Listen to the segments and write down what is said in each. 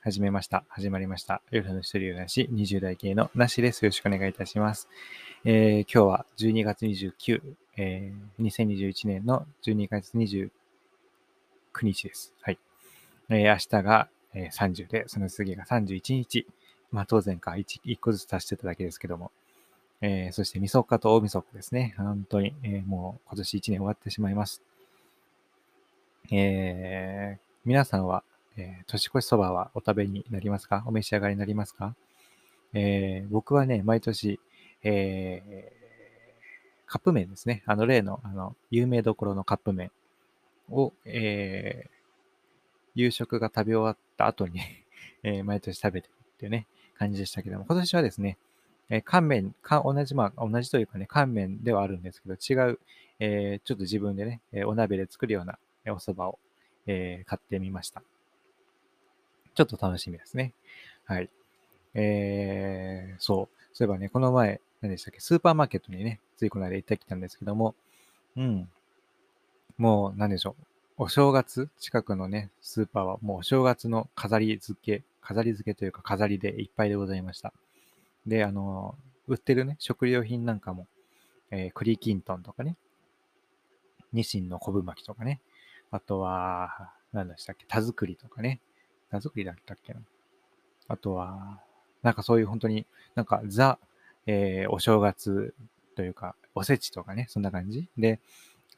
始めました。始まりました。夜の一人暮らし、20代系のなしです。よろしくお願いいたします。えー今日は12月29、えー2021年の12月29日です。はい。えー明日が、えー30で、その次が31日。まあ当然か1、1個ずつ足してただけですけども。えーそして、みそかと大みそかですね。本当に、えーもう今年1年終わってしまいます。えー皆さんは、えー年越しそばはお食べになりますか？お召し上がりになりますか？えー僕はね、毎年、えーカップ麺ですね。あの例の、あの、有名どころのカップ麺を、えー夕食が食べ終わった後に、え毎年食べてるっていうね、感じでしたけども、今年はですね、えー乾麺、か同じ、まあ、同じというかね、乾麺ではあるんですけど、違う、えーちょっと自分でね、えお鍋で作るようなえお蕎麦を、え買ってみました。ちょっと楽しみですね。はい。えー、そう。そういえばね、この前、何でしたっけ、スーパーマーケットにね、ついこの間行ってきたんですけども、うん。もう、何でしょう？お正月近くのね、スーパーはもうお正月の飾り付け、飾り付けというか飾りでいっぱいでございました。で、あの、売ってるね、食料品なんかも、えー栗きんとんとかね、ニシンの昆布巻きとかね、あとは、何でしたっけ、田作りとかね、田作りだったっけな？あとは、なんかそういう本当に、なんかザ、えーお正月というか、おせちとかね、そんな感じ？で、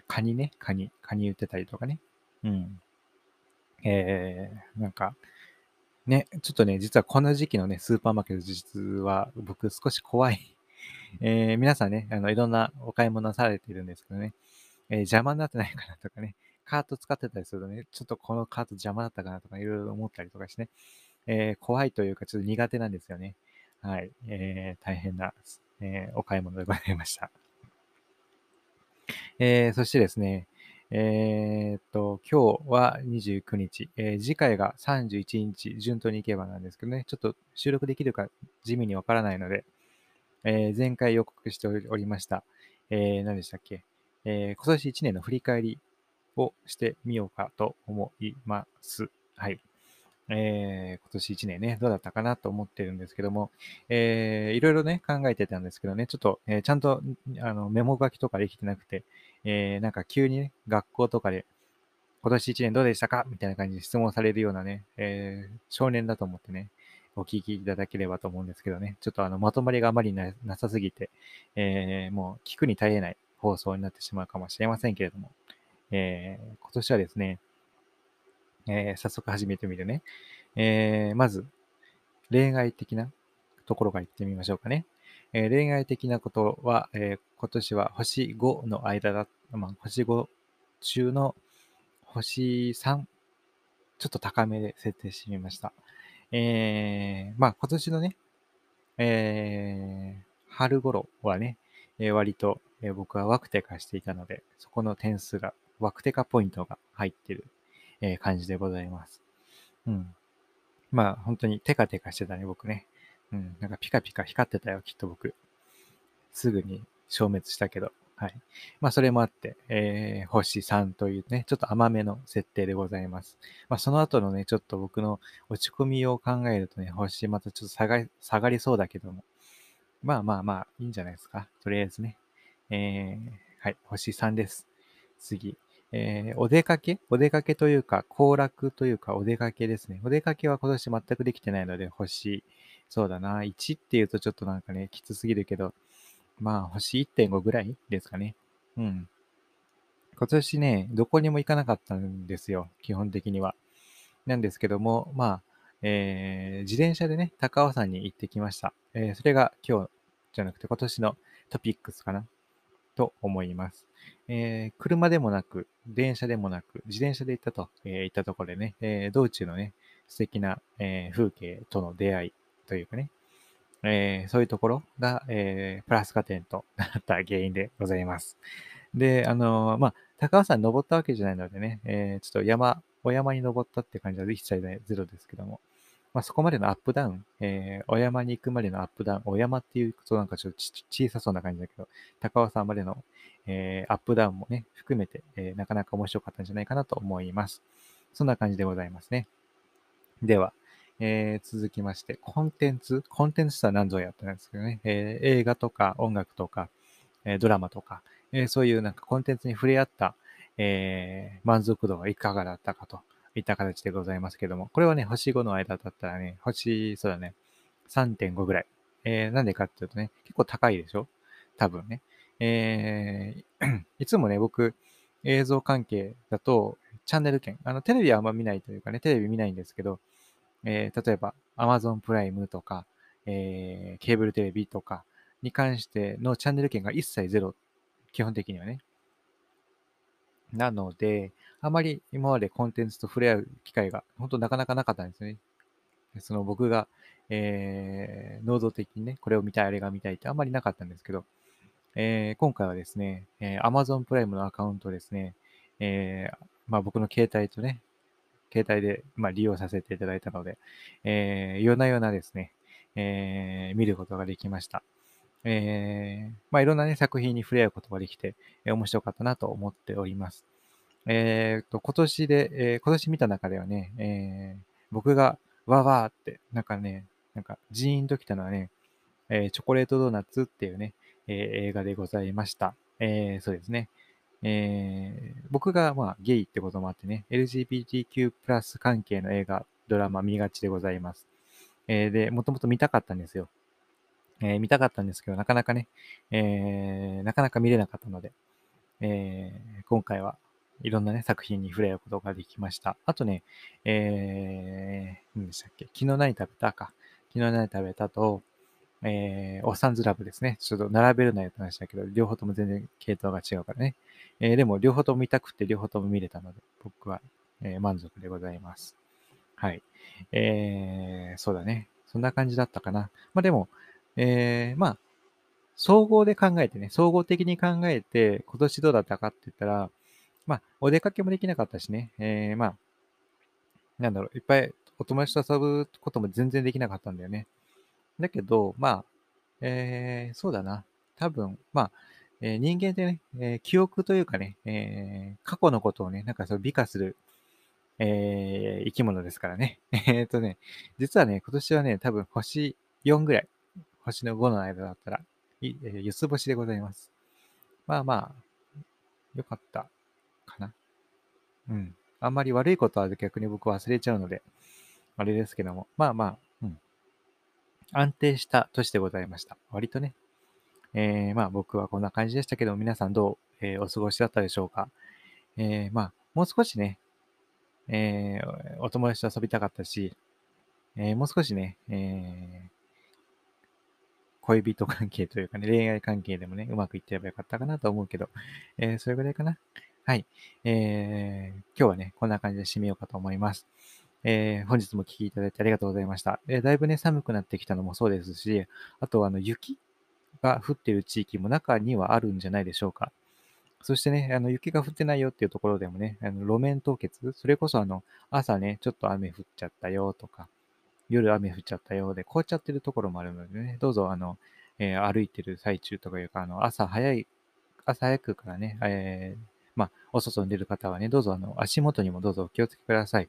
カニね、カニ、カニ売ってたりとかね。うん。えー、なんか、ね、ちょっとね、実はこの時期のね、スーパーマーケット実は僕少し怖い。えー皆さんね、あの、いろんなお買い物されているんですけどね、えー邪魔になってないかなとかね、カート使ってたりするとね、ちょっとこのカート邪魔だったかなとかいろいろ思ったりとかしてね、えー怖いというかちょっと苦手なんですよね。はい。えー大変な、えーお買い物でございました。えーそしてですね、えーっと、今日は29日、えー次回が31日、順当に行けばなんですけどね、ちょっと収録できるか地味にわからないので、えー前回予告しておりました、えー何でしたっけ、え今年1年の振り返りをしてみようかと思います。はい。えー今年1年ね、どうだったかなと思ってるんですけども、えーいろいろね、考えてたんですけどね、ちょっと、えーちゃんとあのメモ書きとかできてなくて、えーなんか急にね、学校とかで、今年1年どうでしたか？みたいな感じで質問されるようなね、えー少年だと思ってね、お聞きいただければと思うんですけどね、ちょっとあの、まとまりがあまりななさすぎて、えーもう聞くに耐えない放送になってしまうかもしれませんけれども、えー今年はですね、えー早速始めてみるね。えーまず、恋愛的なところから言ってみましょうかね。えー恋愛的なことは、えー今年は星5の間だ、まあ、星5中の星3、ちょっと高めで設定してみました。えーまあ今年のね、えー春頃はね、えー割と、え僕はワクテカしていたので、そこの点数が、ワクテカポイントが入ってる、え感じでございます。うん。まあ本当にテカテカしてたね、僕ね。うん。なんかピカピカ光ってたよ、きっと僕。すぐに消滅したけど。はい。まあそれもあって、えー星3というね、ちょっと甘めの設定でございます。まあその後のね、ちょっと僕の落ち込みを考えるとね、星またちょっと下が下がりそうだけども。まあまあまあ、いいんじゃないですか。とりあえずね。えーはい、星3です。次。えーお出かけ？お出かけというか、行楽というか、お出かけですね。お出かけは今年全くできてないので、星、そうだな、1っていうとちょっとなんかね、きつすぎるけど、まあ、星1.5ぐらいですかね。うん。今年ね、どこにも行かなかったんですよ、基本的には。なんですけども、まあ、えー自転車でね、高尾山に行ってきました。えーそれが今日じゃなくて今年のトピックスかなと思います。えー車でもなく、電車でもなく、自転車で行ったと、えー言ったところでね、えー道中のね、素敵な、え風景との出会いというかね、えそういうところが、えプラス加点となった原因でございます。で、あのまあ、高尾山に登ったわけじゃないのでね、えちょっと山、お山に登ったって感じは一切ないゼロですけども、まあ、そこまでのアップダウン、えーお山に行くまでのアップダウン、お山っていうとなんかちょっと小さそうな感じだけど、高尾山までの、えーアップダウンもね、含めて、えーなかなか面白かったんじゃないかなと思います。そんな感じでございますね。では、えー、続きまして、コンテンツ、コンテンツとは何ぞやったんですけどね、えー、映画とか音楽とか、えー、ドラマとか、えそういうなんかコンテンツに触れ合った、え満足度はいかがだったかといった形でございますけども、これはね、星5の間だったらね、星、そうだね、3.5ぐらい。えー、なんでかっていうとね、結構高いでしょ？多分ね。えー、いつもね、僕、映像関係だと、チャンネル権、あの、テレビはあんま見ないというかね、テレビ見ないんですけど、えー、例えば Amazon プライムとか、えー、ケーブルテレビとかに関してのチャンネル権が一切ゼロ。基本的にはね。なので、あまり今までコンテンツと触れ合う機会が本当なかなかなかったんですね。その僕が、えー、能動的にね、これを見たい、あれが見たいってあんまりなかったんですけど、えー、今回はですね、えー、Amazon プライムのアカウントですね、えー、まあ僕の携帯とね、携帯で、まあ、利用させていただいたので、えー、夜な夜なですね、えー、見ることができました。えー、まあ、いろんなね、作品に触れ合うことができて、えー、面白かったなと思っております。えー、と、今年で、えー、今年見た中ではね、えー、僕がわわーって、なんかね、なんかジーンときたのはね、えー、チョコレートドーナツっていうね、えー、映画でございました。えー、そうですね。えー、僕がまあゲイってこともあってね、LGBTQ+ プラス関係の映画、ドラマ見がちでございます。えー、で、もともと見たかったんですよ。えー、見たかったんですけど、なかなかね、えー、なかなか見れなかったので、えー、今回はいろんなね、作品に触れ合うことができました。あとね、えー、何でしたっけ？昨日何食べたか。昨日何食べたと、えー、おっさんずラブですね。ちょっと並べるなよって話だけど、両方とも全然系統が違うからね。えー、でも、両方とも見たくて、両方とも見れたので、僕は、えー、満足でございます。はい。えー、そうだね。そんな感じだったかな。まあでも、えー、まあ、総合で考えてね、総合的に考えて、今年どうだったかって言ったら、まあ、お出かけもできなかったしね、えー、まあ、なんだろう、いっぱいお友達と遊ぶことも全然できなかったんだよね。だけど、まあ、えー、そうだな。多分、まあ、えー、人間ってね、えー、記憶というかね、え、過去のことをね、なんかそう美化する、え、生き物ですからね。えっとね、実はね、今年はね、多分星4ぐらい、星の5の間だったら、いえー、四つ星でございます。まあまあ、よかったかな。うん。あんまり悪いことは逆に僕忘れちゃうので、あれですけども、まあまあ、うん。安定した年でございました。割とね。えー、まあ僕はこんな感じでしたけど、皆さんどう、えー、お過ごしだったでしょうか。えー、まあ、もう少しね、えー、お友達と遊びたかったし、えー、もう少しね、え、恋人関係というかね、恋愛関係でもね、うまくいってればよかったかなと思うけど、えー、それぐらいかな。はい。えー、今日はね、こんな感じで締めようかと思います。えー、本日も聞きいただいてありがとうございました。えー、だいぶね、寒くなってきたのもそうですし、あと、あの、雪が降っている地域も中にはあるんじゃないでしょうか。そしてね、あの雪が降ってないよっていうところでもね、あの路面凍結、それこそあの朝ね、ちょっと雨降っちゃったよとか、夜雨降っちゃったようで、凍っちゃってるところもあるのでね、どうぞあの、えー、歩いてる最中とかいうか、あの朝早い、朝早くからね、えー、まあ、お外に出る方はね、どうぞあの足元にもどうぞお気をつけください。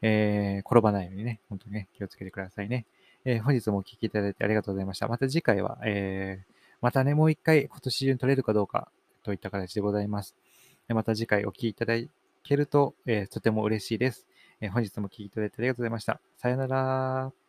えー、転ばないようにね、本当にね、気をつけてくださいね。えー、本日もお聴きいただいてありがとうございました。また次回は、えー、またね、もう一回今年中に取れるかどうかといった形でございます。また次回お聴きいただけると、えー、とても嬉しいです。え、本日も聞いていただいてありがとうございました。さよなら。